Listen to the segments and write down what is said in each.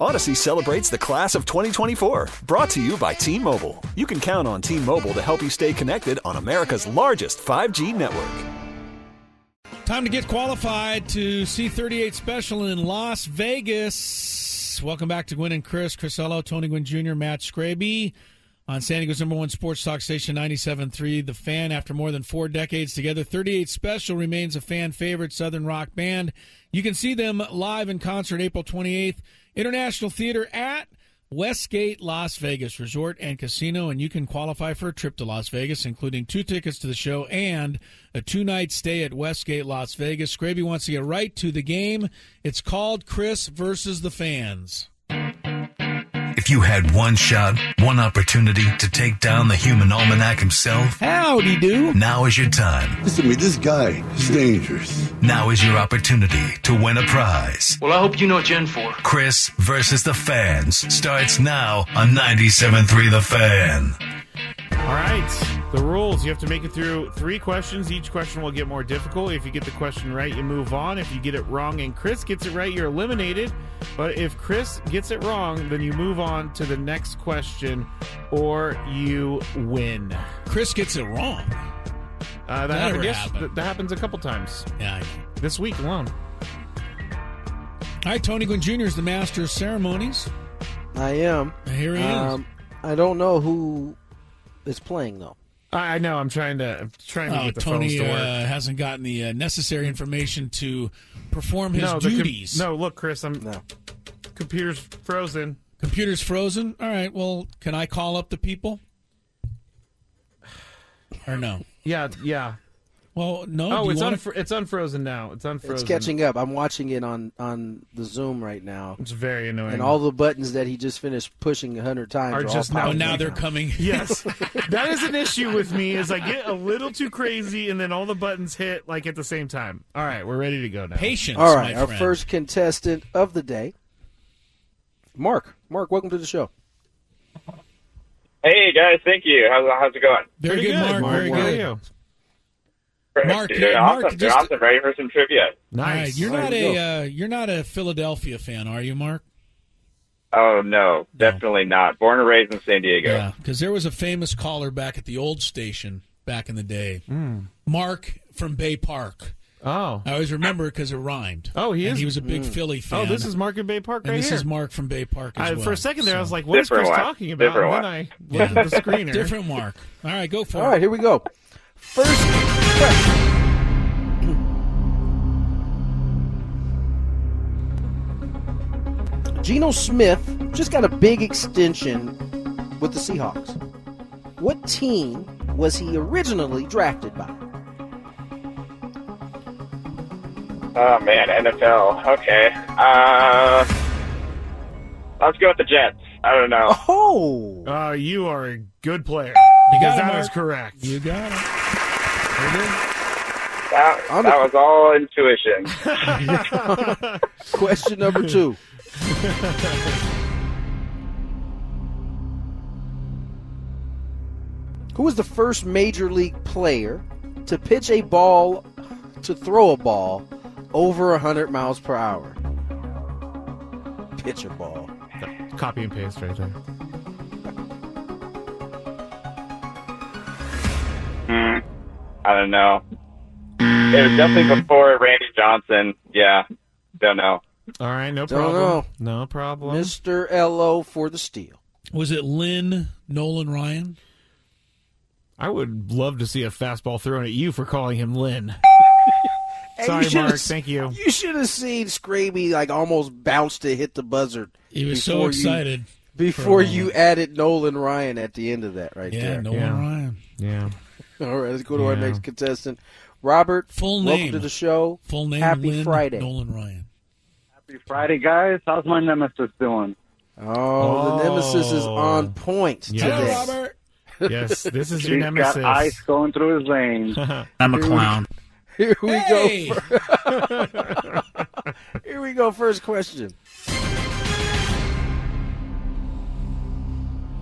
Audacy celebrates the class of 2024. Brought to you by T Mobile. You can count on T Mobile to help you stay connected on America's largest 5G network. Time to get qualified to see 38 Special in Las Vegas. Welcome back to Gwynn and Chris. Chris Ello, Tony Gwynn Jr., Matt Scraby on San Diego's number one sports talk station 97.3. The Fan, after more than four decades together, 38 Special remains a fan favorite Southern rock band. You can see them live in concert April 28th, International Theater at Westgate Las Vegas Resort and Casino, and you can qualify for a trip to Las Vegas, including two tickets to the show and a two night stay at Westgate Las Vegas. Scraby wants to get right to the game. It's called Chris versus the Fans. If you had one shot, one opportunity to take down the human almanac himself, howdy do. Now is your time. Listen to me, this guy is dangerous. Now is your opportunity to win a prize. Well, I hope you know what you're in for. Chris versus the fans starts now on 97.3 The Fan. All right. The rules you have to make it through three questions. Each question will get more difficult. If you get the question right, you move on. If you get it wrong and Chris gets it right, you're eliminated. But if Chris gets it wrong, then you move on to the next question or you win. Chris gets it wrong. Uh, that, That happens, yes, happened. that, that happens a couple times Yeah, I know. this week alone. All right, Tony Gwynn Jr. is the master of ceremonies. I am. Here he is. Um, I don't know who is playing though. I, I know. I'm trying to I'm trying to Oh, get the Tony phones to work. uh, hasn't gotten the uh, necessary information to perform his no, the com- duties. no, look, Chris, I'm No. computer's frozen. Computer's frozen. All right. Well, can I call up the people? Or no? Yeah, yeah. Well, no. Oh, it's wanna- unfro- it's unfrozen now. It's unfrozen. It's catching up. I'm watching it on on the Zoom right now, It's very annoying. and all the buttons that he just finished pushing a hundred times Are are, just all now- now up. they're coming. Yes, that is an issue with me. Is I get a little too crazy, and then all the buttons hit like at the same time. All right, we're ready to go now. Patience. All right, my our friend. first contestant of the day, Mark. Mark, welcome to the show. Hey guys, thank you. How's, how's it going? Very Pretty good, Mark. Very How are good. You? Mark, Dude, yeah, awesome. Mark, Dude, just- awesome. Ready for some trivia? All right, Nice. you're There not you a uh, you're not a Philadelphia fan, are you, Mark? Oh no, definitely not. Born and raised in San Diego. Yeah, because there was a famous caller back at the old station back in the day, Mark from Bay Park. Oh, I always remember because it rhymed. Oh, he And is? he was a big Philly fan. oh, this is Market Bay Park and right this here. is Mark from Bay Park. As I, well. for a second there, I was like, "What is Different Chris one. talking about?" Different and then one. I looked at the screener. different Mark. All right, go for All it. All right, here we go. First question. Geno Smith just got a big extension with the Seahawks. What team was he originally drafted by? Oh man, NFL. Okay. Uh, let's go with the Jets. I don't know. Oh, Uh, you are a good player. You Because that is correct. You got it. That, that was all intuition. question number two. Who was the first major league player to pitch a ball, to throw a ball over 100 miles per hour? Pitch a ball. Copy and paste right there. Hmm. I don't know. It was definitely mm. before Randy Johnson. Yeah. Don't know. All right, no Don't problem. know. No problem. Mr. Lo for the steal. Was it Lynn Nolan Ryan? I would love to see a fastball thrown at you for calling him Lynn. Hey, Sorry, you should've Mark. s- Thank you. You should have seen Scraby like almost bounce to hit the buzzer. He was so before you- excited. before you added Nolan Ryan at the end of that, right Yeah, there. Nolan Yeah. Ryan. Yeah. All right, let's go to our next contestant, Robert. Full welcome name. to the show. Full name Happy Lynn Friday. Nolan Ryan. Happy Friday, guys. How's my nemesis doing? Oh, the nemesis is Oh. on point Yes. today. Hello, Robert. Yes, this is your He's nemesis. got ice going through his veins. I'm a clown. Here we Hey! go. Here we go. First question.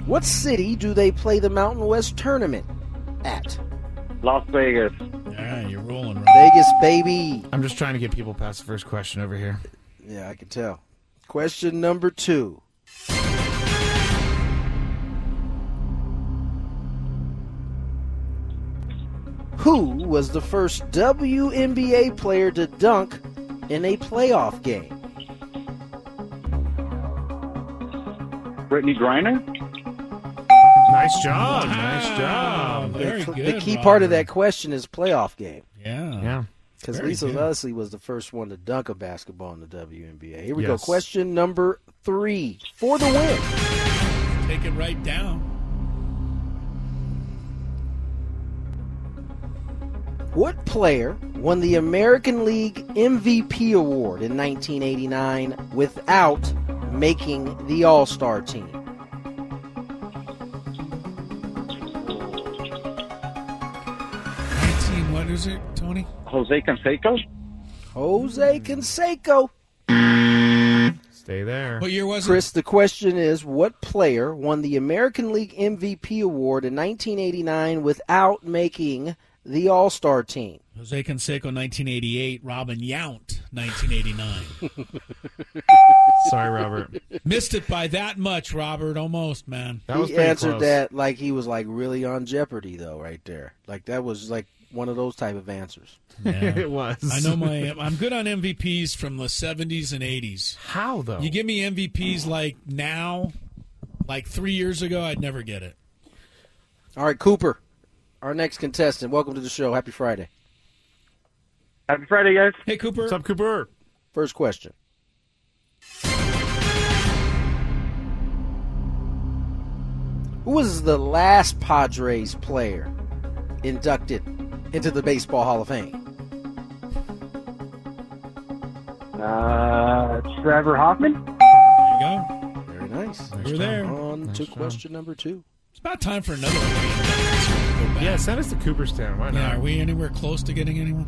What city do they play the Mountain West tournament at? Las Vegas. Yeah, you're rolling, Robert. Vegas, baby. I'm just trying to get people past the first question over here. Yeah, I can tell. Question number two. Who was the first WNBA player to dunk in a playoff game? Brittney Griner? Nice job. Nice job. Very the, good. the key part of that question is playoff game. Yeah. Yeah. Because Lisa good. Leslie was the first one to dunk a basketball in the WNBA. Here we go. Question number three for the win. Take it right down. What player won the American League MVP award in 1989 without making the All Star team? Nineteen. What is it, Tony? Jose Canseco? Jose Canseco. Stay there. What year was it? Chris, the question is what player won the American League MVP award in 1989 without making the All Star team? Jose Canseco, 1988. Robin Yount, 1989. Sorry, Robert. Missed it by that much, Robert. Almost, man. That was he answered close. that like he was like really on Jeopardy though, right there. Like that was like one of those type of answers. Yeah. it was. I know my. I'm good on MVPs from the 70s and 80s. How though? You give me MVPs like now, like three years ago, I'd never get it. All right, Cooper, our next contestant. Welcome to the show. Happy Friday. Happy Friday, guys. Hey, Cooper. What's up, Cooper? First question. Who was the last Padres player inducted into the Baseball Hall of Fame? Uh, Trevor Hoffman? There you go. Very nice. We're there. On Nice to job. question number two. It's about time for another one. Yeah, send us to Cooperstown. Why not? Yeah, are we anywhere close to getting anyone?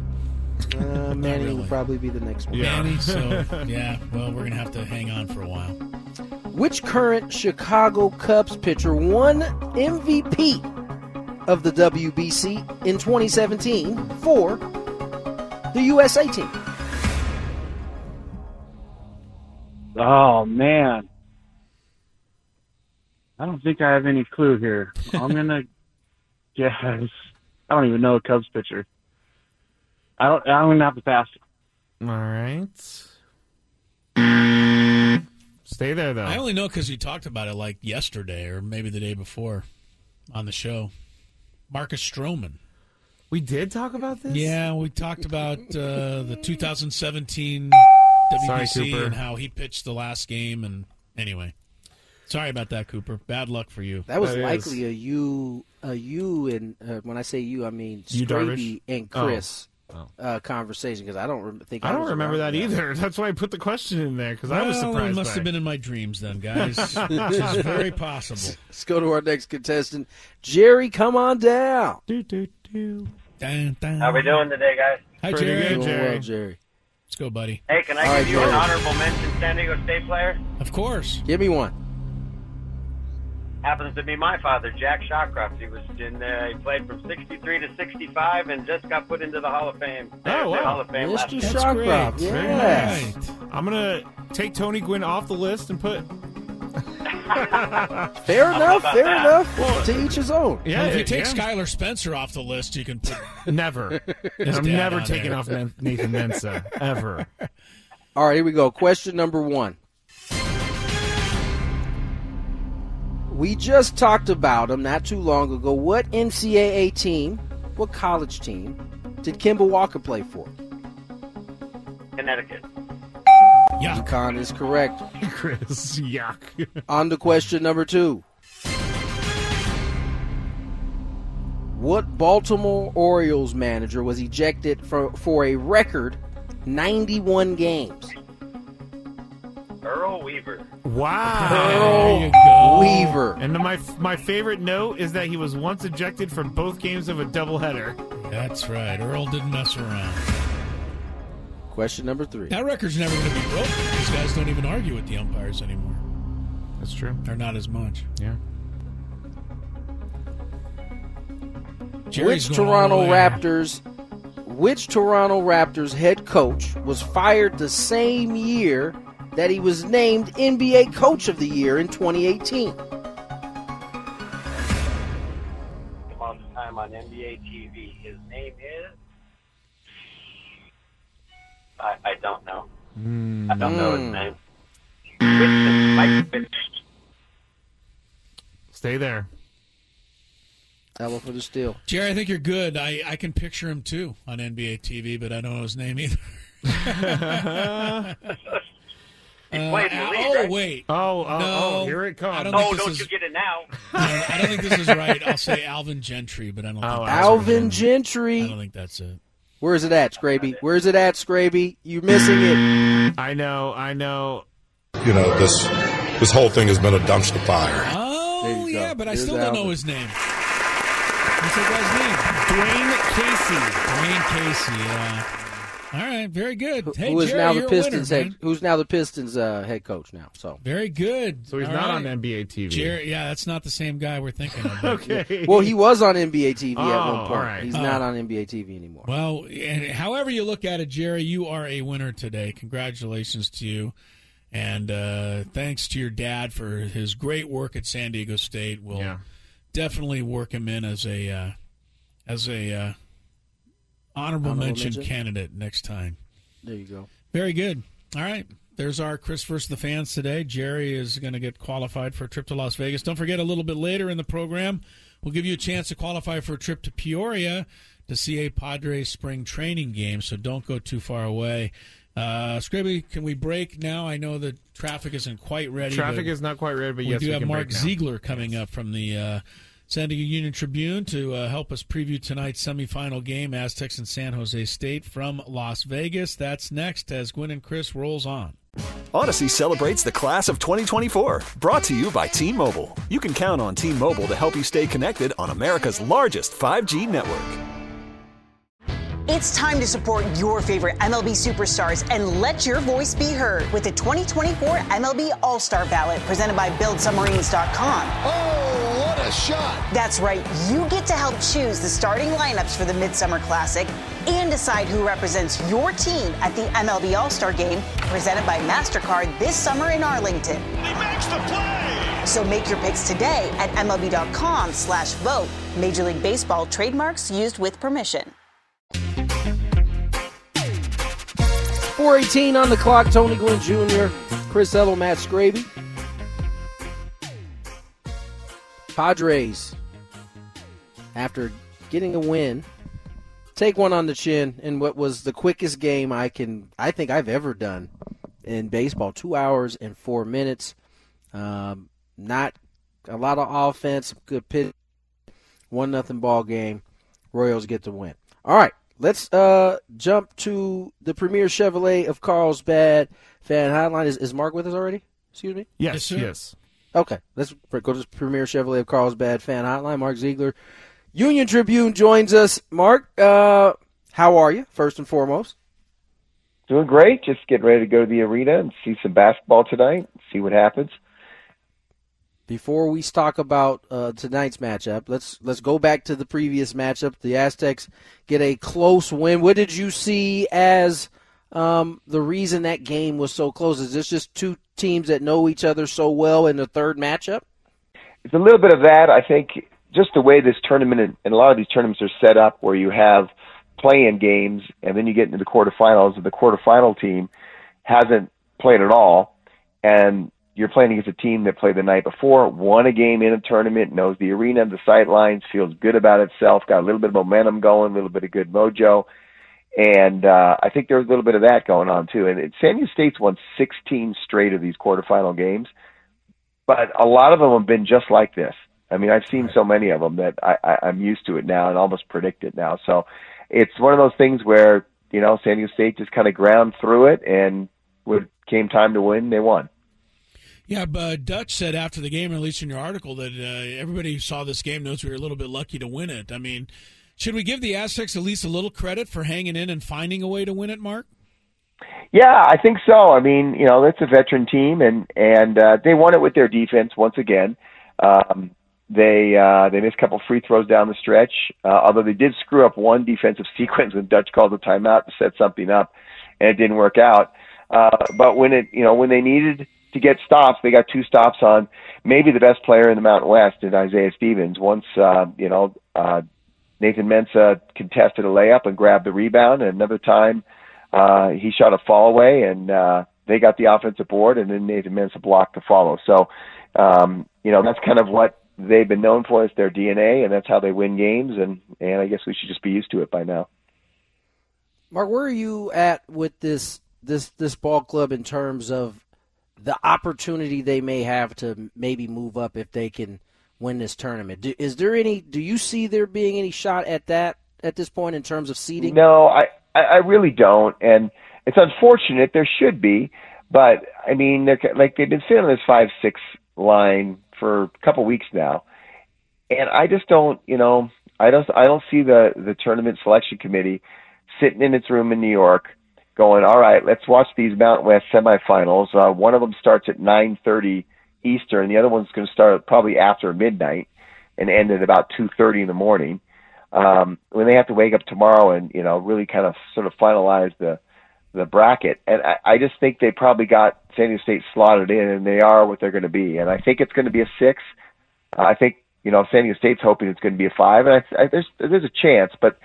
Uh, Manny really. will probably be the next one. Yeah. Manny, so yeah, well, we're gonna have to hang on for a while. Which current Chicago Cubs pitcher won MVP of the WBC in 2017 for the USA team? Oh, man. I don't think I have any clue here. I'm going to guess. I don't even know a Cubs pitcher. I don't, I'm going to have to pass. All right. Stay there though. I only know because you talked about it like yesterday or maybe the day before on the show. Marcus Stroman. we did talk about this. Yeah, we talked about uh, the 2017 WBC Cooper. and how he pitched the last game. And anyway, sorry about that, Cooper. Bad luck for you. That was That is. likely a you, a you, and uh, when I say you, I mean You, Scraby Darvish? and Oh. Chris Oh. Uh, conversation because I don't rem- think I don't was remember around that either. That's why I put the question in there because I was surprised. It must by have been in my dreams then, guys. Which is very possible. Let's go to our next contestant, Jerry. Come on down. Do, do, do. Dun, dun. How we doing today, guys? Hi, Pretty Jerry. good. Doing Jerry. well, Jerry. Let's go, buddy. Hey, can I All give right, you an honorable mention San Diego State player? Of course. Give me one. Happens to be my father, Jack Shawcroft. He was in. Uh, he played from '63 to '65 and just got put into the Hall of Fame. Oh, wow. Hall of Fame Mr. year. That's Shawcroft. great. Very Yes. right. I'm gonna take Tony Gwynn off the list and put. Fair enough. Fair that? enough. to each his own. Yeah, Well, if you take yeah. Skylar Spencer off the list, you can put never. I'm never taking there. off Nathan Mensah ever. All right, here we go. Question number one. We just talked about him not too long ago. What NCAA team, what college team, did Kemba Walker play for? Connecticut. Yeah. UConn is correct. Chris, yuck. On to question number two. What Baltimore Orioles manager was ejected for, for a record 91 games? Earl Weaver. Wow. There you go. Weaver. And then my my favorite note is that he was once ejected from both games of a doubleheader. That's right. Earl didn't mess around. Question number three. That record's never going to be broken. These guys don't even argue with the umpires anymore. That's true. They're not as much. Yeah. Jerry's which going all the Toronto. Raptors which Toronto Raptors head coach was fired the same year that he was named NBA Coach of the Year in 2018? Come on time on NBA TV. His name is. I, I don't know. I don't know his hmm. name. Winston, Mike Winston. Stay there. That for the steal. Jerry, I think you're good. I, I can picture him too on NBA TV, but I don't know his name either. He Uh, played in the league, oh right? wait, Oh, oh, No, oh, here it comes. I don't Oh, don't is- you get it now? I don't, I don't think this is right. I'll say Alvin Gentry, but I don't. Oh, think Alvin Gentry. I don't think that's it. Where's it at, Scraby? Where's it at, Scraby? You're missing it? I know, I know. You know, this this whole thing has been a dumpster fire. Oh you go. yeah, but I Here's still don't know his name. What's that guy's name? Dwane Casey. Dwane Casey. Yeah. All right, very good. Hey, Who is Jerry, now the you're a winner, Pistons head? man. Who's now the Pistons uh, head coach now? So Very good. So he's All not right. on NBA TV. Jerry, yeah, that's not the same guy we're thinking of. but- Okay. Well, he was on NBA TV at one point. right. He's Oh. not on NBA TV anymore. Well, and however you look at it, Jerry, you are a winner today. Congratulations to you. And uh, thanks to your dad for his great work at San Diego State. We'll Yeah. definitely work him in as a uh, as a uh, honorable, Honorable mention, mention? candidate next time. There you go. Very good. All right. There's our Chris versus the fans today. Jerry is going to get qualified for a trip to Las Vegas. Don't forget, a little bit later in the program, we'll give you a chance to qualify for a trip to Peoria to see a Padres spring training game. So don't go too far away. Uh, Scraby, can we break now? I know the traffic isn't quite ready. Traffic is not quite ready, but we yes, do we have can Mark break now. Zeigler coming up from the uh, San Diego Union Tribune to uh, help us preview tonight's semifinal game, Aztecs and San Jose State from Las Vegas. That's next as Gwynn and Chris rolls on. Audacy celebrates the class of 2024. Brought to you by T Mobile. You can count on T Mobile to help you stay connected on America's largest 5G network. It's time to support your favorite MLB superstars and let your voice be heard with the 2024 MLB All Star Ballot presented by BuildSubmarines.com. Oh, what a shot! That's right, you get to help choose the starting lineups for the Midsummer Classic and decide who represents your team at the MLB All Star Game presented by MasterCard this summer in Arlington. He makes the play! So make your picks today at MLB.com slash vote. Major League Baseball trademarks used with permission. 418 on the clock. Tony Gwynn Jr., Chris Ello, Matt Scraby. Padres, after getting a win, take one on the chin in what was the quickest game I can, I think I've ever done in baseball. Two hours and four minutes. Um, not a lot of offense, good pitch. One nothing ball game. Royals get the win. All right, let's uh jump to the Premier Chevrolet of Carlsbad fan hotline. Is, is Mark with us already? Excuse me. Yes, Yes, sir. yes. Okay, let's go to the Premier Chevrolet of Carlsbad fan hotline. Mark Zeigler, Union Tribune joins us. Mark, uh, how are you? First and foremost. Doing great. Just getting ready to go to the arena and see some basketball tonight. See what happens. Before we talk about uh, tonight's matchup, let's let's go back to the previous matchup. The Aztecs get a close win. What did you see as um, the reason that game was so close? Is this just two teams that know each other so well in the third matchup? It's a little bit of that. I think just the way this tournament and- a lot of these tournaments are set up, where you have play-in games and then you get into the quarterfinals, and the quarterfinal team hasn't played at all, and you're playing against a team that played the night before, won a game in a tournament, knows the arena, the sight lines, feels good about itself, got a little bit of momentum going, a little bit of good mojo. And uh, I think there's a little bit of that going on too. And it, San Diego State's won 16 straight of these quarterfinal games, but a lot of them have been just like this. I mean, I've seen so many of them that I, I, I'm used to it now and almost predict it now. So it's one of those things where you know San Diego State just kind of ground through it, and when it came time to win, they won. Yeah, but Dutch said after the game, at least in your article, that uh, everybody who saw this game knows we were a little bit lucky to win it. I mean, should we give the Aztecs at least a little credit for hanging in and finding a way to win it, Mark? Yeah, I think so. I mean, you know, that's a veteran team, and and uh, they won it with their defense once again. Um, they uh, they missed a couple free throws down the stretch, uh, although they did screw up one defensive sequence when Dutch called a timeout to set something up, and it didn't work out. Uh, but when it, you know, when they needed to get stops, they got two stops on maybe the best player in the Mountain West in Isaiah Stevens. Once, uh, you know, uh, Nathan Mensah contested a layup and grabbed the rebound, and another time uh, he shot a fall away, and uh, they got the offensive board, and then Nathan Mensah blocked the follow. So, um, you know, that's kind of what they've been known for. It's their DNA, and that's how they win games. And and I guess we should just be used to it by now. Mark, where are you at with this this this ball club in terms of the opportunity they may have to maybe move up if they can win this tournament? Do, is there any? Do you see there being any shot at that at this point in terms of seeding? No, I I really don't, and it's unfortunate. There should be, but I mean, they're like they've been sitting on this five six line for a couple weeks now, and I just don't, you know, I don't I don't see the the tournament selection committee sitting in its room in New York going, all right, let's watch these Mountain West semifinals. Uh, one of them starts at 9:30 Eastern, and the other one's going to start probably after midnight and end at about 2:30 in the morning. Um, when they have to wake up tomorrow and you know really kind of sort of finalize the the bracket, and I, I just think they probably got San Diego State slotted in, and they are what they're going to be. And I think it's going to be a six. Uh, I think you know San Diego State's hoping it's going to be a five, and I, I, there's there's a chance, but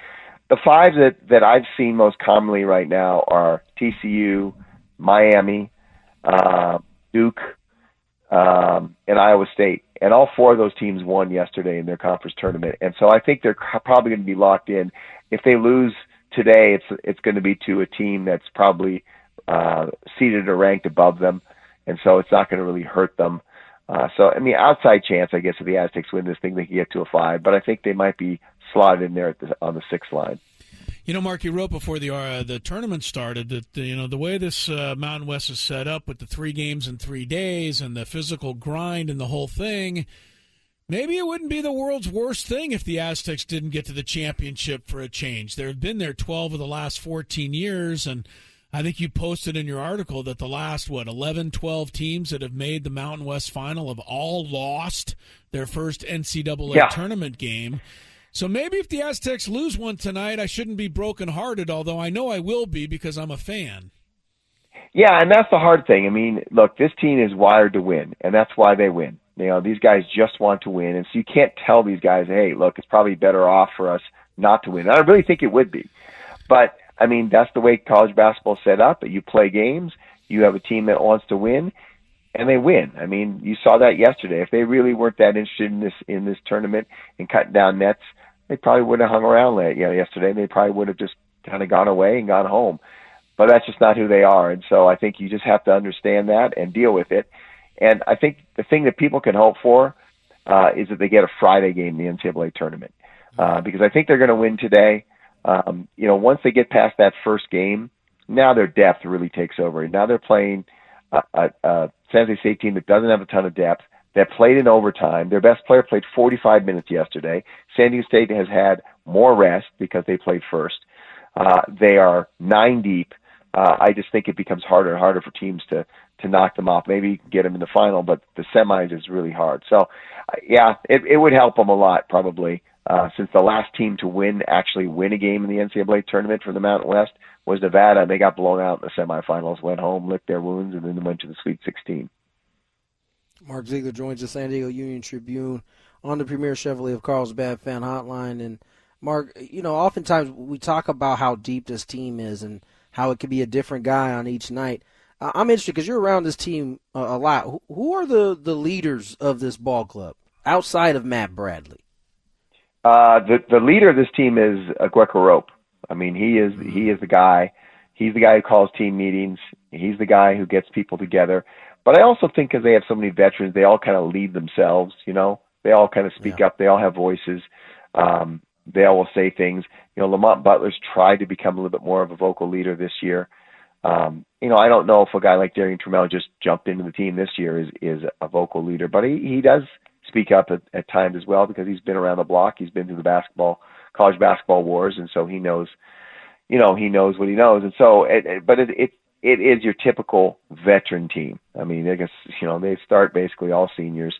the five that that I've seen most commonly right now are TCU, Miami, uh, Duke, um, and Iowa State, and all four of those teams won yesterday in their conference tournament, and so I think they're probably going to be locked in. If they lose today, it's it's going to be to a team that's probably uh, seated or ranked above them, and so it's not going to really hurt them. Uh, so, I mean, outside chance, I guess, if the Aztecs win this thing, they can get to a five. But I think they might be slotted in there at the, on the sixth line. You know, Mark, you wrote before the uh, the tournament started that you know the way this uh, Mountain West is set up with the three games in three days and the physical grind and the whole thing. Maybe it wouldn't be the world's worst thing if the Aztecs didn't get to the championship for a change. They've been there 12 of the last 14 years, and I think you posted in your article that the last, what, 11, 12 teams that have made the Mountain West final have all lost their first NCAA Yeah. tournament game. So maybe if the Aztecs lose one tonight, I shouldn't be brokenhearted, although I know I will be because I'm a fan. Yeah, and that's the hard thing. I mean, look, this team is wired to win, and that's why they win. You know, these guys just want to win, and so you can't tell these guys, "Hey, look, it's probably better off for us not to win." And I really think it would be, but I mean, that's the way college basketball is set up. You play games, you have a team that wants to win, and they win. I mean, you saw that yesterday. If they really weren't that interested in this in this tournament and cutting down nets, they probably wouldn't have hung around late, you know, yesterday. They probably would have just kind of gone away and gone home. But that's just not who they are, and so I think you just have to understand that and deal with it. And I think the thing that people can hope for uh, is that they get a Friday game in the NCAA tournament uh, because I think they're going to win today. Um, you know, once they get past that first game, now their depth really takes over. Now they're playing a, a, a San Jose State team that doesn't have a ton of depth. That played in overtime. Their best player played 45 minutes yesterday. San Diego State has had more rest because they played first. Uh, they are nine deep. Uh, I just think it becomes harder and harder for teams to to knock them off. Maybe get them in the final, but the semis is really hard. So, uh, yeah, it, it would help them a lot probably. Uh, since the last team to win actually win a game in the NCAA tournament for the Mountain West was Nevada, they got blown out in the semifinals, went home, licked their wounds, and then went to the Sweet 16. Mark Zeigler joins the San Diego Union Tribune on the Premier Chevrolet of Carlsbad fan hotline. And Mark, you know, oftentimes we talk about how deep this team is and how it could be a different guy on each night. Uh, I'm interested because you're around this team a lot. Who, who are the, the leaders of this ball club outside of Matt Bradley? Uh, the the leader of this team is uh, Rope. I mean, he is he is the guy. He's the guy who calls team meetings. He's the guy who gets people together. But I also think because they have so many veterans, they all kind of lead themselves. You know, they all kind of speak Yeah. up. They all have voices. Um, they all will say things. You know, Lamont Butler's tried to become a little bit more of a vocal leader this year. Um, you know, I don't know if a guy like Darrion Trammell just jumped into the team this year is is a vocal leader, but he he does speak up at, at times as well because he's been around the block. He's been through the basketball college basketball wars, and so he knows, you know, he knows what he knows. And so, it, it, but it, it it is your typical veteran team. I mean, I guess you know they start basically all seniors,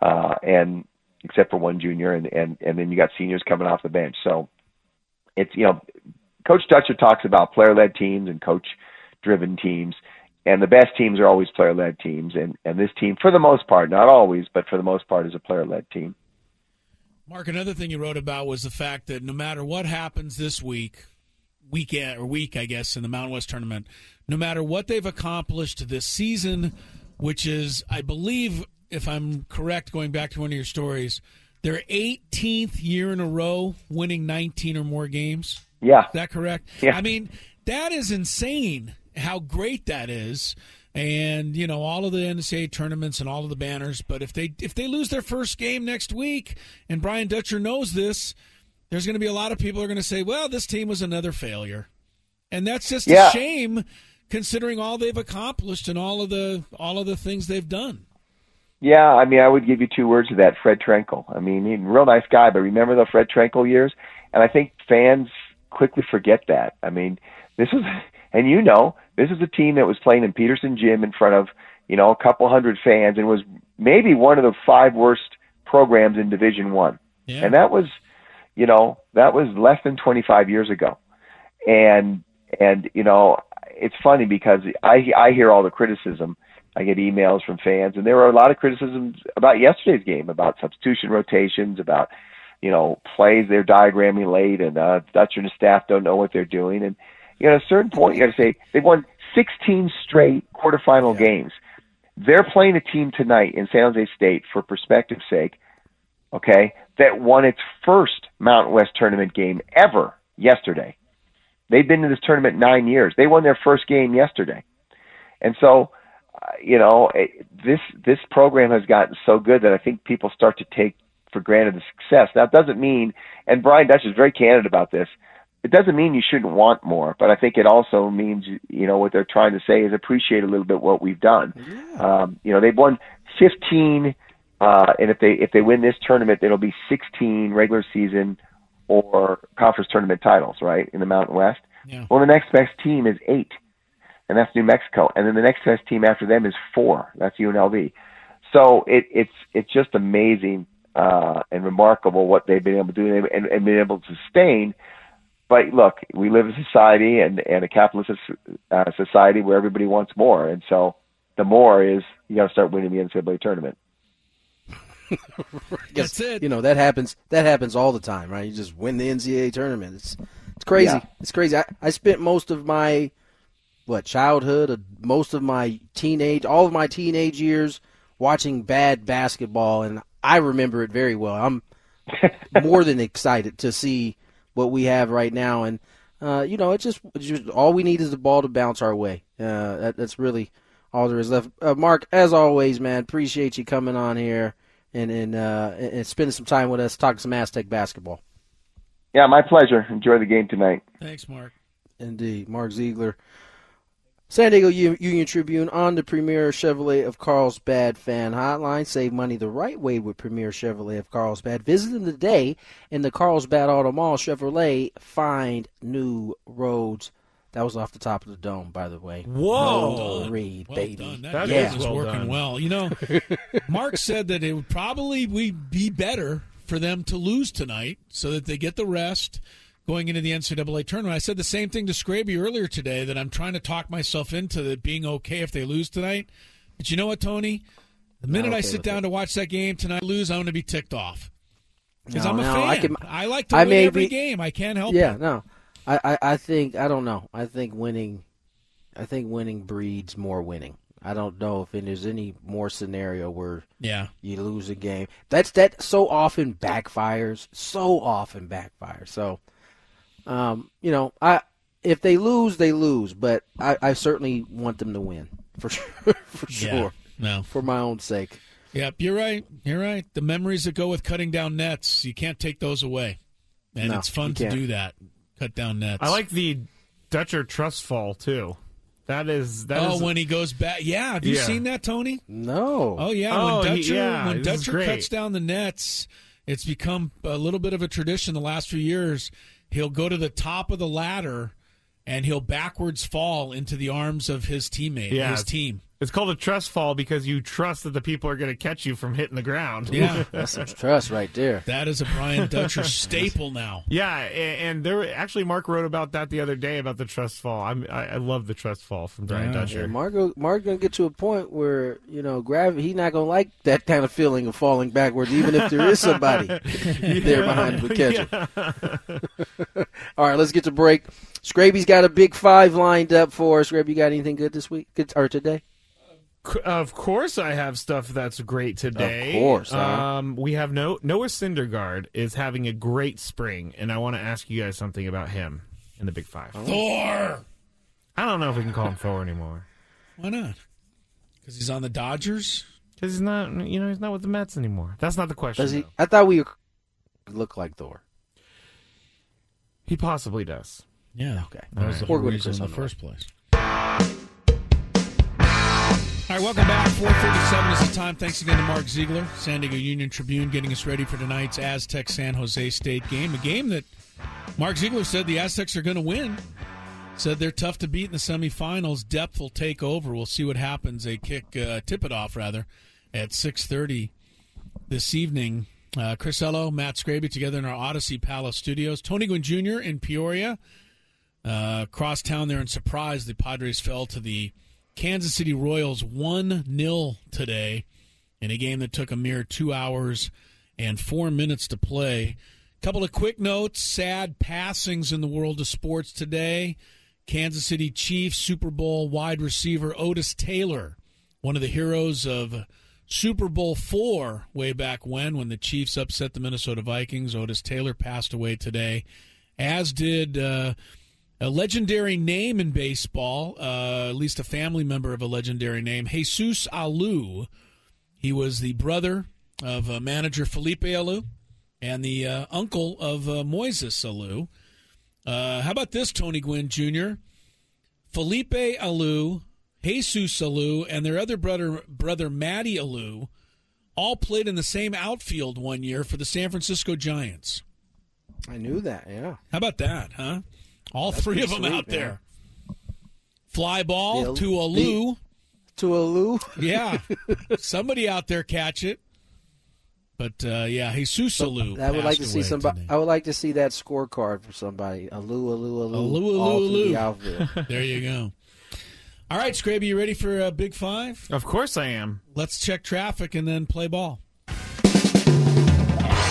uh, and except for one junior, and and and then you got seniors coming off the bench. So it's you know, Coach Dutcher talks about player-led teams and coach-driven teams, and the best teams are always player led teams, and and this team, for the most part, not always, but for the most part, is a player led team. Mark, another thing you wrote about was the fact that no matter what happens this week, weekend or week, I guess, in the Mountain West tournament, no matter what they've accomplished this season, which is, I believe, if I'm correct, going back to one of your stories, their 18th year in a row winning 19 or more games. Yeah, is that correct? Yeah. I mean, that is insane. How great that is and you know all of the NCAA tournaments and all of the banners. But if they if they lose their first game next week, and Brian Dutcher knows this, there's going to be a lot of people who are going to say, "Well, this team was another failure," and that's just Yeah. a shame considering all they've accomplished and all of the all of the things they've done. Yeah, I mean, I would give you two words to that. Fred Trenkle. I mean, he's a real nice guy, but remember the Fred Trenkle years? And I think fans quickly forget that. I mean, this is, and you know, this is a team that was playing in Peterson Gym in front of, you know, a couple hundred fans and was maybe one of the five worst programs in Division One. Yeah. And that was, you know, that was less than 25 years ago. And, and, you know, it's funny because I, I hear all the criticism. I get emails from fans, and there were a lot of criticisms about yesterday's game, about substitution rotations, about you know plays they're diagramming late, and uh, Dutcher and his staff don't know what they're doing. And you know, at a certain point, you got to say they've won 16 straight quarterfinal games. They're playing a team tonight in San Jose State, for perspective's sake, okay, that won its first Mountain West tournament game ever yesterday. They've been in this tournament nine years. They won their first game yesterday, and so uh, you know it, this this program has gotten so good that I think people start to take for granted the success. Now, it doesn't mean, and Brian Dutch is very candid about this. It doesn't mean you shouldn't want more, but I think it also means you know what they're trying to say is appreciate a little bit what we've done. Um, you know, they've won 15, uh, and if they if they win this tournament, it'll be 16 regular season or conference tournament titles, right, in the Mountain West. Yeah. Well, the next best team is eight, and that's New Mexico, and then the next best team after them is four. That's UNLV. So it, it's it's just amazing uh, and remarkable what they've been able to do and, and been able to sustain. But look, we live in a society and, and a capitalist uh, society where everybody wants more, and so the more is you got to start winning the NCAA tournament. That's it. You know that happens. That happens all the time, right? You just win the NCAA tournament. It's it's crazy. Yeah. It's crazy. I, I spent most of my what childhood, uh, most of my teenage, all of my teenage years watching bad basketball, and I remember it very well. I'm more than excited to see what we have right now, and uh, you know, it's just, it's just all we need is the ball to bounce our way. Uh, that, that's really all there is left. Uh, Mark, as always, man, appreciate you coming on here and and uh, and and spending some time with us, talking some Aztec basketball. Yeah, my pleasure. Enjoy the game tonight. Thanks, Mark. Indeed, Mark Zeigler. San Diego Union Tribune on the Premier Chevrolet of Carlsbad fan hotline. Save money the right way with Premier Chevrolet of Carlsbad. Visit them today in the Carlsbad Auto Mall. Chevrolet, find new roads. That was off the top of the dome, by the way. Whoa. Well Well Reed, Well baby. done. That That is is well working done. well. You know, Mark said that it would probably we be better for them to lose tonight so that they get the rest going into the NCAA tournament. I said the same thing to Scraby earlier today that I'm trying to talk myself into it being okay if they lose tonight. But you know what, Tony? The minute I sit with down to watch that game tonight, lose, I'm going to be ticked off because No, I'm a no, fan. I can- I like to I win may every be- game. I can't help yeah, it. no. I, I, I think I don't know. I think winning I think winning breeds more winning. I don't know if there's any more scenario where Yeah. you lose a game. That's that so often backfires. So often backfires. So um, you know, I if they lose, they lose, but I, I certainly want them to win. For sure for Yeah. sure. No. For my own sake. Yep, you're right. You're right. The memories that go with cutting down nets, you can't take those away. And No, it's fun to do that. Cut down nets. I like the Dutcher trust fall too. That is that oh, is- when he goes back. Yeah, have you Yeah. seen that, Tony? No. Oh yeah, Oh, when he- Dutcher yeah, when Dutcher cuts down the nets, it's become a little bit of a tradition the last few years. He'll go to the top of the ladder and he'll backwards fall into the arms of his teammate, Yeah. his team. It's called a trust fall because you trust that the people are going to catch you from hitting the ground. Yeah. That's some trust right there. That is a Brian Dutcher staple now. Yeah, and there actually Mark wrote about that the other day about the trust fall. I'm, I, I love the trust fall from Brian Yeah. Dutcher. Yeah, Mark, Mark gonna get to a point where you know gravity. He's not gonna like that kind of feeling of falling backwards, even if there is somebody there behind to the catcher. All right, let's get to break. Scraby's got a big five lined up for us. Scraby, you got anything good this week? Good or today? C- Of course, I have stuff that's great today. Of course, huh? um, we have no Noah Syndergaard is having a great spring, and I want to ask you guys something about him in the Big Five. Thor. I don't know if we can call him Thor anymore Why not? Because he's on the Dodgers. because he's not. You know, he's not with the Mets anymore. That's not the question. Does he? though. I thought we look like Thor. He possibly does. Yeah. Okay. That was the whole reason in the the first place. All right, welcome back. 437 is the time. Thanks again to Mark Zeigler, San Diego Union Tribune, getting us ready for tonight's Aztec San Jose State game. A game that Mark Zeigler said the Aztecs are going to win. Said they're tough to beat in the semifinals. Depth will take over. We'll see what happens. They kick, uh, tip it off rather, at 6:30 this evening. Uh, Chris Ello, Matt Scraby together in our Odyssey Palace studios. Tony Gwynn Jr. in Peoria. Uh, across town there in surprise, the Padres fell to the Kansas City Royals 1 0 today in a game that took a mere two hours and four minutes to play. Couple of quick notes sad passings in the world of sports today. Kansas City Chiefs Super Bowl wide receiver Otis Taylor, one of the heroes of Super Bowl four way back when, when the Chiefs upset the Minnesota Vikings. Otis Taylor passed away today, as did. Uh, a legendary name in baseball, uh, at least a family member of a legendary name, Jesus Alou. He was the brother of uh, manager Felipe Alou and the uh, uncle of uh, Moises Alou. Uh, how about this, Tony Gwynn Jr.? Felipe Alou, Jesus Alou, and their other brother, brother Matty Alou, all played in the same outfield one year for the San Francisco Giants. I knew that. Yeah. How about that, huh? All That's three of them sweet, out man. there. Fly ball The- to a Lou. To a Lou. Yeah. Somebody out there catch it. But uh, yeah, Jesus Alou. I would like to see away somebody. today. I would like to see that scorecard for somebody. A Lou, a Lou, a Lou, Alou, all Alou, through the Alou. There you go. All right, Scraby, you ready for a big five? Of course I am. Let's check traffic and then play ball.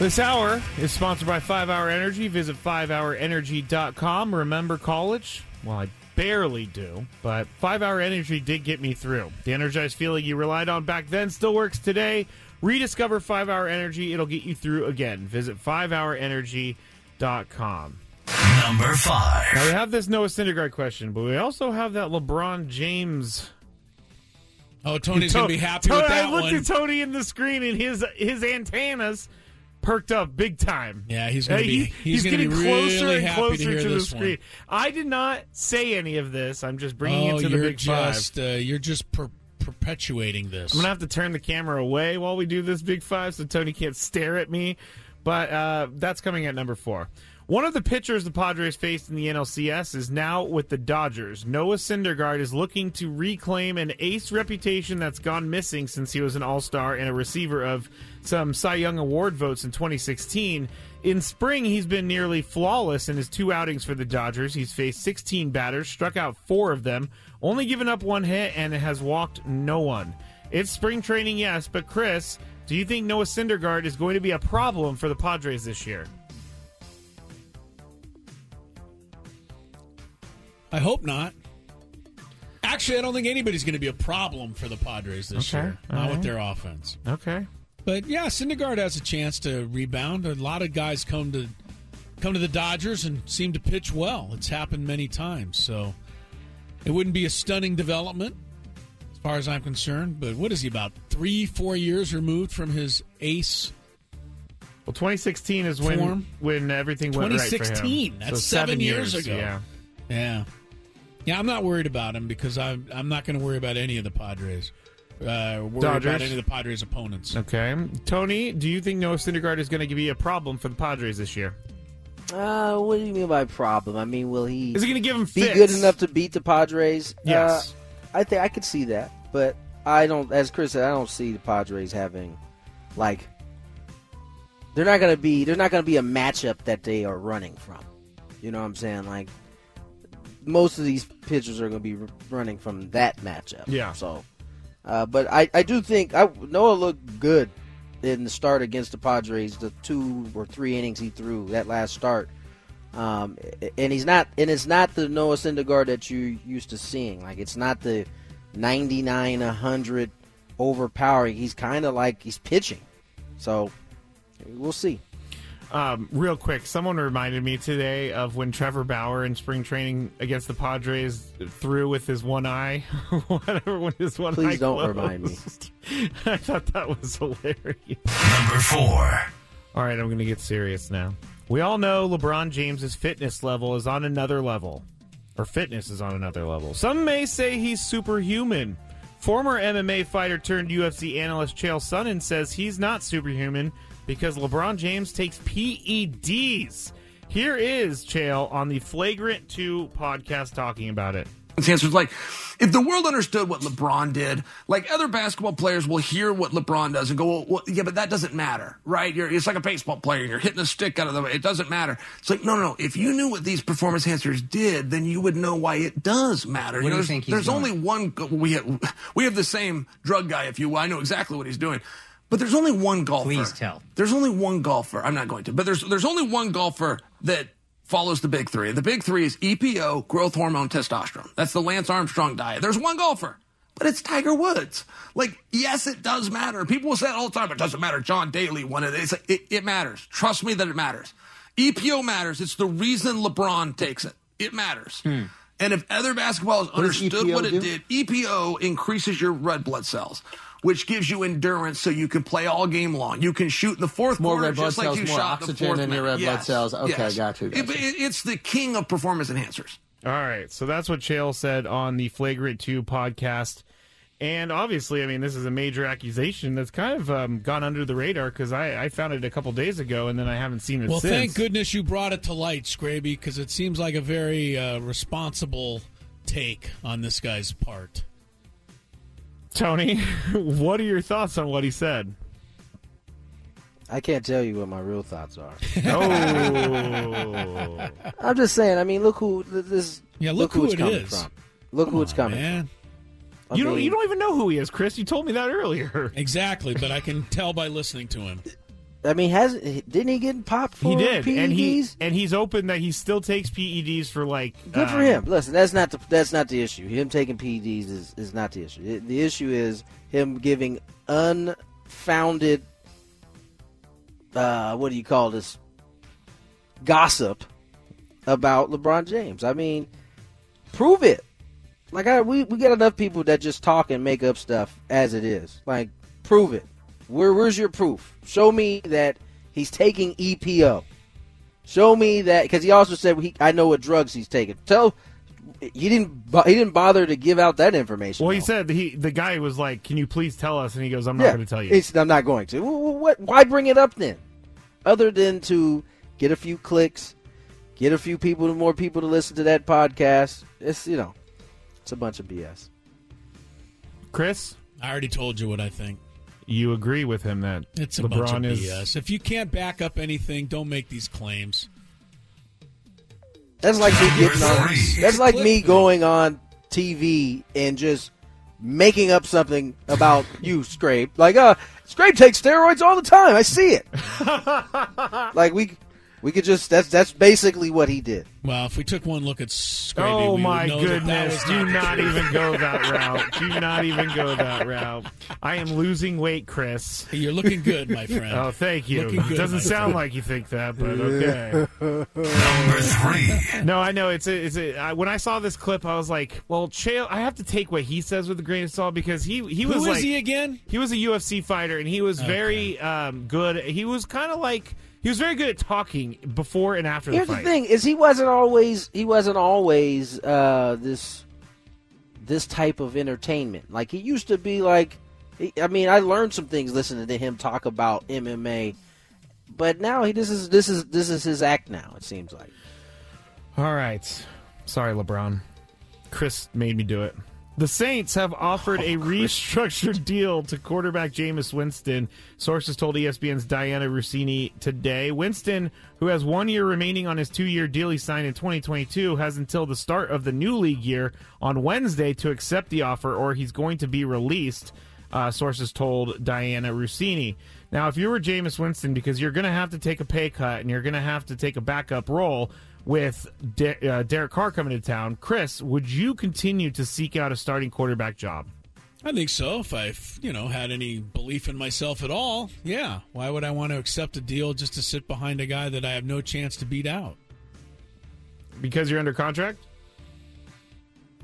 This hour is sponsored by 5 Hour Energy. Visit 5hourenergy.com. Remember college? Well, I barely do, but 5 Hour Energy did get me through. The energized feeling you relied on back then still works today. Rediscover 5 Hour Energy. It'll get you through again. Visit 5hourenergy.com. Number five. Now, we have this Noah Syndergaard question, but we also have that LeBron James. Oh, Tony's To- going to be happy Tony- with that I looked one. at Tony in the screen, and his his antennas perked up big time. Yeah, he's gonna Uh, be- he- he's be getting closer and to closer hear to the this one. screen. I did not say any of this. I'm just bringing oh, it to the big just five. uh, you're just per- perpetuating this. I'm gonna have to turn the camera away while we do this big five, so Tony can't stare at me. But uh, that's coming at number four. One of the pitchers the Padres faced in the NLCS is now with the Dodgers. Noah Syndergaard is looking to reclaim an ace reputation that's gone missing since he was an All Star and a receiver of some Cy Young Award votes in 2016. In spring, he's been nearly flawless in his two outings for the Dodgers. He's faced 16 batters, struck out four of them, only given up one hit, and has walked no one. It's spring training, yes, but Chris, do you think Noah Syndergaard is going to be a problem for the Padres this year? I hope not. Actually, I don't think anybody's going to be a problem for the Padres this Okay, year. Not with their offense. Okay. But yeah, Syndergaard has a chance to rebound. A lot of guys come to come to the Dodgers and seem to pitch well. It's happened many times, so it wouldn't be a stunning development. As far as I'm concerned. But what is he about three, four years removed from his ace? Well, 2016 is when Form? when everything went right for him. 2016. That's So seven, years, ago. Yeah. yeah, yeah. I'm not worried about him because I'm I'm not going to worry about any of the Padres. Uh, worry about any of the Padres' opponents. Okay, Tony, do you think Noah Syndergaard is going to be a problem for the Padres this year? Uh, what do you mean by problem? I mean, will he? Is he gonna give him be fits? good enough to beat the Padres? Yes. Uh, I think I could see that, but I don't. As Chris said, I don't see the Padres having like they're not gonna be. There's not gonna be a matchup that they are running from. You know what I'm saying? Like most of these pitchers are gonna be running from that matchup. Yeah. So, uh, but I I do think I, Noah looked good in the start against the Padres. The two or three innings he threw that last start. Um, and he's not, and it's not the Noah Syndergaard that you're used to seeing. Like it's not the 99, 100 overpowering. He's kind of like he's pitching. So we'll see. Um, real quick, someone reminded me today of when Trevor Bauer in spring training against the Padres threw with his one eye, whatever, when his one Please eye don't closed. remind me. I thought that was hilarious. Number four. All right, I'm going to get serious now. We all know LeBron James's fitness level is on another level, or fitness is on another level. Some may say he's superhuman. Former MMA fighter turned UFC analyst Chael Sonnen says he's not superhuman because LeBron James takes PEDs. Here is Chael on the Flagrant 2 podcast talking about it. His answer is like, if the world understood what LeBron did, like other basketball players will hear what LeBron does and go, well, well, yeah, but that doesn't matter, right? You're, it's like a baseball player. You're hitting a stick out of the way. It doesn't matter. It's like, no, no, no. If you knew what these performance enhancers did, then you would know why it does matter. What do you there's, think he's there's doing? only one, we have, we have the same drug guy, if you will. I know exactly what he's doing. But there's only one golfer. Please tell. There's only one golfer. I'm not going to, but there's there's only one golfer that follows the big three. The big three is EPO, growth hormone, testosterone. That's the Lance Armstrong diet. There's one golfer, but it's Tiger Woods. Like, yes, it does matter. People will say it all the time. It doesn't matter. John Daly won it. It's, it, it matters. Trust me that it matters. EPO matters. It's the reason LeBron takes it. It matters. Hmm. And if other basketballers What understood what it do? did, EPO increases your red blood cells, which gives you endurance so you can play all game long. You can shoot in the fourth More quarter red blood just like cells, you more shot in the oxygen fourth in your minute. red blood Yes, cells. Okay, yes. got you, got you. it- it's the king of performance enhancers. All right, so that's what Chael said on the Flagrant 2 podcast. And obviously, I mean, this is a major accusation that's kind of um, gone under the radar because I, I found it a couple days ago and then I haven't seen it Well, since. thank goodness you brought it to light, Scraby, because it seems like a very uh, responsible take on this guy's part. Tony, what are your thoughts on what he said? I can't tell you what my real thoughts are. Oh. I'm just saying. I mean, look who this. Yeah, look who who it's it coming is. from. Look who it's coming man. from. I you don't you don't even know who he is, Chris. You told me that earlier. Exactly, but I can tell by listening to him. I mean, has didn't he get popped for He did, PEDs? and he and he's open that he still takes PEDs for like. Good for um, him. Listen, that's not the that's not the issue. Him taking PEDs is, is not the issue. It- the issue is him giving unfounded uh, what do you call this gossip about LeBron James. I mean, prove it. Like I, we we get enough people that just talk and make up stuff as it is. Like prove it. Where where's your proof? Show me that he's taking EPO. Show me that because he also said he, I know what drugs he's taking. Tell he didn't he didn't bother to give out that information. Well, he said he the guy was like, "Can you please tell us?" And he goes, "I'm not yeah, going to tell you." It's- I'm not going to. Well, What? Why bring it up then? Other than to get a few clicks, get a few people, more people to listen to that podcast. It's you know, it's a bunch of BS. Chris, I already told you what I think. You agree with him that It's a LeBron bunch of is BS. If you can't back up anything, don't make these claims. That's like me getting on. That's like me going on TV and just making up something about you, Scrape. Like, uh, Scrape takes steroids all the time. I see it. like we, we could just. That's that's basically what he did. Well, if we took one look at Scraby, Oh we my would know that that goodness! Do the not even go that route. Do not even go that route. I am losing weight, Chris. You're looking good, my friend. Oh, thank you. Good, Doesn't sound friend. like you think that, but okay. Number three. No, I know it's a, it's a, I, when I saw this clip, I was like, well, Chael, I have to take what he says with a grain of salt because he he Who was is like he again? he was a UFC fighter and he was very um, good. He was kind of like he was very good at talking before and after Here's the the thing: is he wasn't always he wasn't always uh, this this type of entertainment. Like he used to be. Like he, I mean, I learned some things listening to him talk about MMA, but now he this is this is this is his act now. It seems like. All right. Sorry, LeBron. Chris made me do it. The Saints have offered a restructured deal to quarterback Jameis Winston. Sources told ESPN's Dianna Russini today. Winston, who has one year remaining on his two year deal he signed in 2022, has until the start of the new league year on Wednesday to accept the offer or he's going to be released, uh, sources told Dianna Russini. Now, if you were Jameis Winston, because you're going to have to take a pay cut and you're going to have to take a backup role with De- uh, Derek Carr coming to town, Chris, would you continue to seek out a starting quarterback job? I think so. If I, you know, had any belief in myself at all, yeah. Why would I want to accept a deal just to sit behind a guy that I have no chance to beat out? Because you're under contract?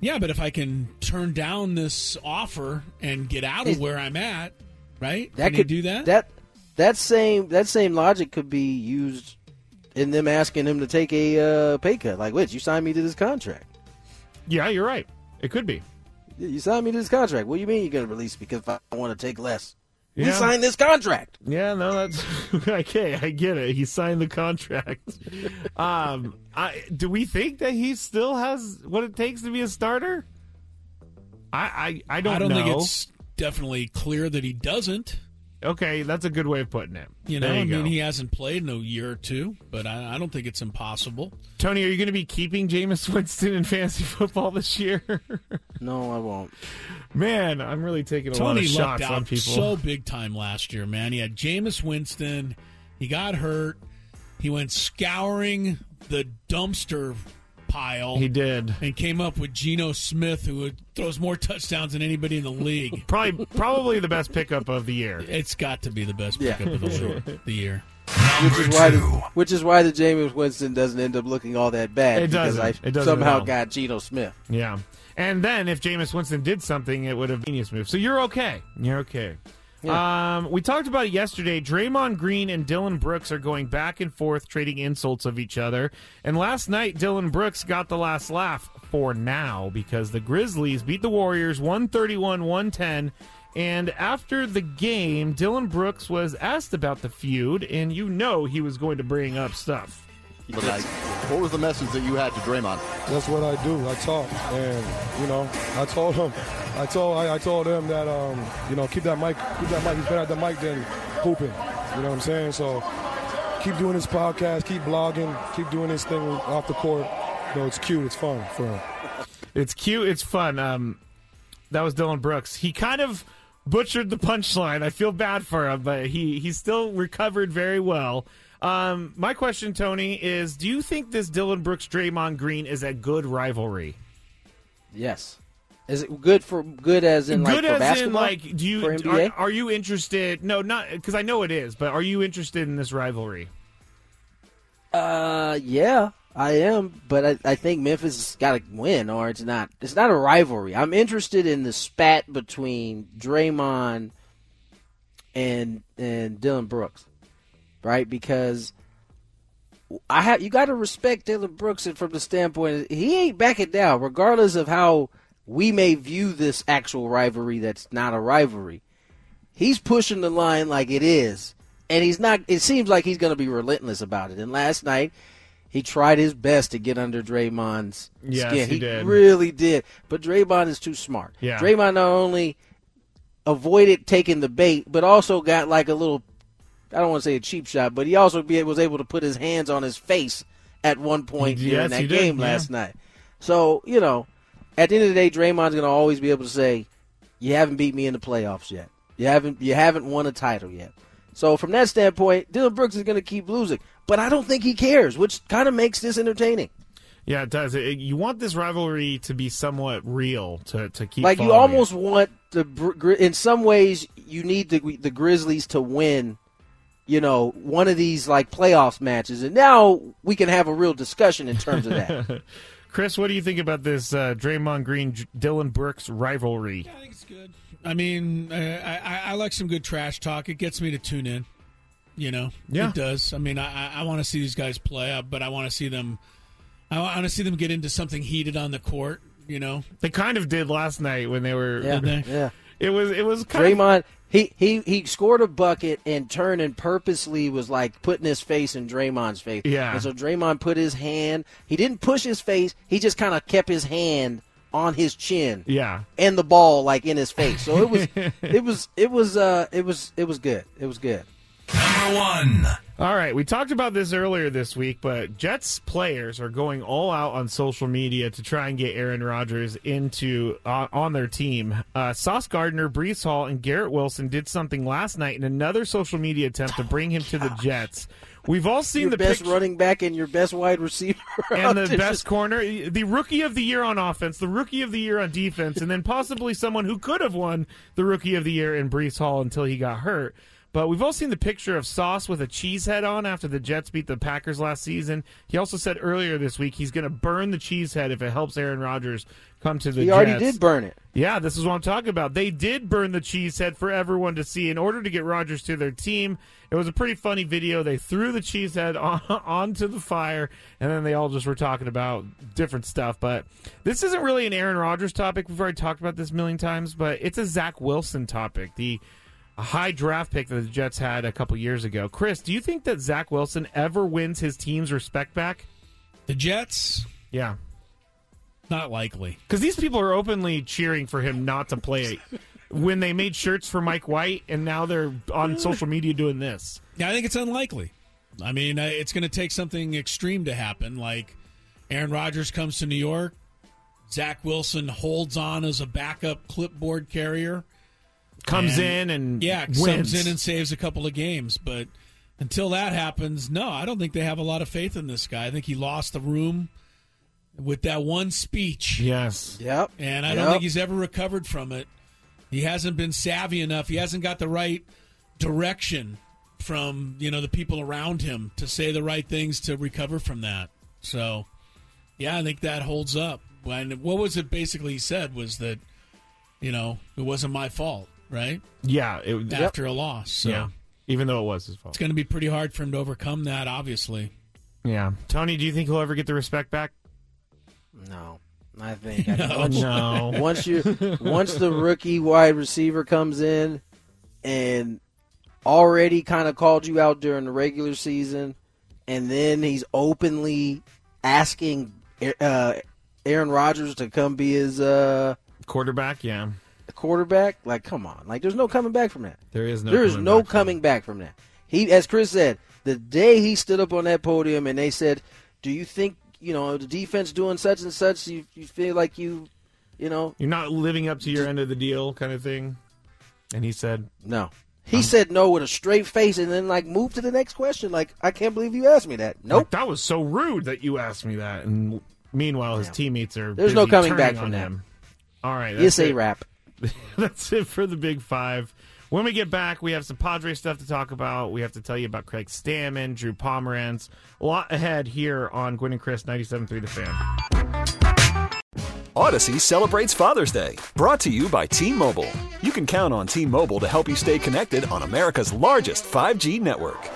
Yeah, but if I can turn down this offer and get out of where I'm at, right? That can could you do that? That that same that same logic could be used in them asking him to take a uh, pay cut. Like, wait, you signed me to this contract. Yeah, you're right. It could be. You signed me to this contract. What do you mean you're going to release me because I want to take less? We signed this contract. Yeah, no, that's okay. I get it. He signed the contract. um, I, do we think that he still has what it takes to be a starter? I I, I don't. I don't know. think it's definitely clear that he doesn't. Okay, that's a good way of putting it. You know, There I you mean, go. he hasn't played in a year or two, but I, I don't think it's impossible. Tony, are you going to be keeping Jameis Winston in fantasy football this year? No, I won't. Man, I'm really taking a lot of shots out on people. so big time last year, man. He had Jameis Winston. He got hurt. He went scouring the dumpster pile. He did. And came up with Geno Smith, who throws more touchdowns than anybody in the league. Probably, probably the best pickup of the year. It's got to be the best Yeah. pickup of the, the year. Which is why the, which is why the Jameis Winston doesn't end up looking all that bad It because doesn't. I It doesn't somehow got Geno Smith. Yeah. And then if Jameis Winston did something, it would have been a genius move. So you're okay. You're okay. Um, we talked about it yesterday. Draymond Green and Dillon Brooks are going back and forth, trading insults of each other. And last night, Dillon Brooks got the last laugh for now because the Grizzlies beat the Warriors 131 110. And after the game, Dillon Brooks was asked about the feud, and you know he was going to bring up stuff. But like, what was the message that you had to Draymond? That's what I do. I talk, and you know, I told him, I told, I, I told him that, um, you know, keep that mic, keep that mic. He's better at the mic than hooping. You know what I'm saying? So keep doing this podcast, keep blogging, keep doing this thing off the court. You know, it's cute, it's fun for him. It's cute. It's fun. Um, that was Dillon Brooks. He kind of butchered the punchline. I feel bad for him, but he he still recovered very well. Um, my question, Tony, is: Do you think this Dillon Brooks Draymond Green is a good rivalry? Yes. Is it good for good as in like good for as basketball? in like, do you for are, are you interested? No, not because I know it is, but are you interested in this rivalry? Uh, yeah, I am, but I, I think Memphis has got to win, or it's not. It's not a rivalry. I'm interested in the spat between Draymond and and Dillon Brooks, right? Because I have you got to respect Dillon Brooks from the standpoint he ain't backing down, regardless of how we may view this actual rivalry. That's not a rivalry. He's pushing the line like it is, and he's not. It seems like he's going to be relentless about it. And last night, he tried his best to get under Draymond's Yes, skin. he did. really did. But Draymond is too smart. Yeah. Draymond not only avoided taking the bait, but also got like a little. I don't want to say a cheap shot, but he also be, was able to put his hands on his face at one point Yes, during that he did, game yeah. last night. So you know, at the end of the day, Draymond's going to always be able to say, "You haven't beat me in the playoffs yet. You haven't. You haven't won a title yet." So from that standpoint, Dillon Brooks is going to keep losing, but I don't think he cares, which kind of makes this entertaining. Yeah, it does. It- you want this rivalry to be somewhat real to to keep. like you following it. almost want the in some ways you need the the Grizzlies to win you know one of these like playoffs matches and now we can have a real discussion in terms of that Chris, what do you think about this uh, Draymond Green Dillon Brooks rivalry? I think it's good. I mean, uh, I, I, I like some good trash talk. It gets me to tune in. You know, Yeah. it does. I mean, I, I- I want to see these guys play, uh, but I want to see them. I want to see them get into something heated on the court. You know, They kind of did last night when they were. yeah they? yeah It was it was kind of Draymond he, he he scored a bucket and turned and purposely was like putting his face in Draymond's face. Yeah. And so Draymond put his hand. He didn't push his face. He just kind of kept his hand on his chin. yeah. and the ball like in his face. So it was it was it was uh it was it was good. It was good. Number one. All right, we talked about this earlier this week, but Jets players are going all out on social media to try and get Aaron Rodgers into uh, on their team. Uh, Sauce Gardner, Breece Hall, and Garrett Wilson did something last night in another social media attempt to bring him to the Jets. We've all seen Your the best pic- running back and your best wide receiver and the best corner, the rookie of the year on offense, the rookie of the year on defense, and then possibly someone who could have won the rookie of the year in Breece Hall until he got hurt. But we've all seen the picture of Sauce with a cheese head on after the Jets beat the Packers last season. He also said earlier this week he's going to burn the cheese head if it helps Aaron Rodgers come to the He Jets. already did burn it. Yeah, this is what I'm talking about. They did burn the cheese head for everyone to see in order to get Rodgers to their team. It was a pretty funny video. They threw the cheese head on, onto the fire, and then they all just were talking about different stuff. But this isn't really an Aaron Rodgers topic. We've already talked about this a million times, but it's a Zach Wilson topic. The high draft pick that the Jets had a couple years ago. Chris, do you think that Zach Wilson ever wins his team's respect back? the Jets Yeah. not likely. Because these people are openly cheering for him not to play when they made shirts for Mike White, and now they're on social media doing this. Yeah, I think it's unlikely. I mean, uh, it's going to take something extreme to happen, like Aaron Rodgers comes to New York, Zach Wilson holds on as a backup clipboard carrier, Comes in and yeah, wins. comes in and saves a couple of games. But until that happens, no, I don't think they have a lot of faith in this guy. I think he lost the room with that one speech. Yes. Yep. And I don't think he's ever recovered from it. He hasn't been savvy enough. He hasn't got the right direction from, you know, the people around him to say the right things to recover from that. So, yeah, I think that holds up. And what was it basically he said was that, you know, it wasn't my fault, right? Yeah. It, After a loss. So Yeah. Even though it was his fault, it's going to be pretty hard for him to overcome that, obviously. Yeah. Tony, do you think he'll ever get the respect back? No. I think I No. once, No. once you once the rookie wide receiver comes in and already kind of called you out during the regular season, and then he's openly asking uh, Aaron Rodgers to come be his uh, Quarterback, yeah. Quarterback. Like, come on! Like, there's no coming back from that. There is no there is coming no back from coming back from that. He, as Chris said, the day he stood up on that podium and they said, "Do you think you know the defense doing such and such? You, you feel like you, you know, You're not living up to your end of the deal, kind of thing. And he said, no." He said no with a straight face and then like moved to the next question. Like, I can't believe you asked me that. Nope. Like, that was so rude that you asked me that. And meanwhile, his teammates are There's no coming back from him. All right, that's a it. that's it for the Big Five. When we get back, we have some Padre stuff to talk about. We have to tell you about Craig Stammen, Drew Pomeranz. A lot ahead here on Gwynn and Chris 97.3 The Fan. Audacy celebrates Father's Day, brought to you by T Mobile. You can count on T Mobile to help you stay connected on America's largest 5G network.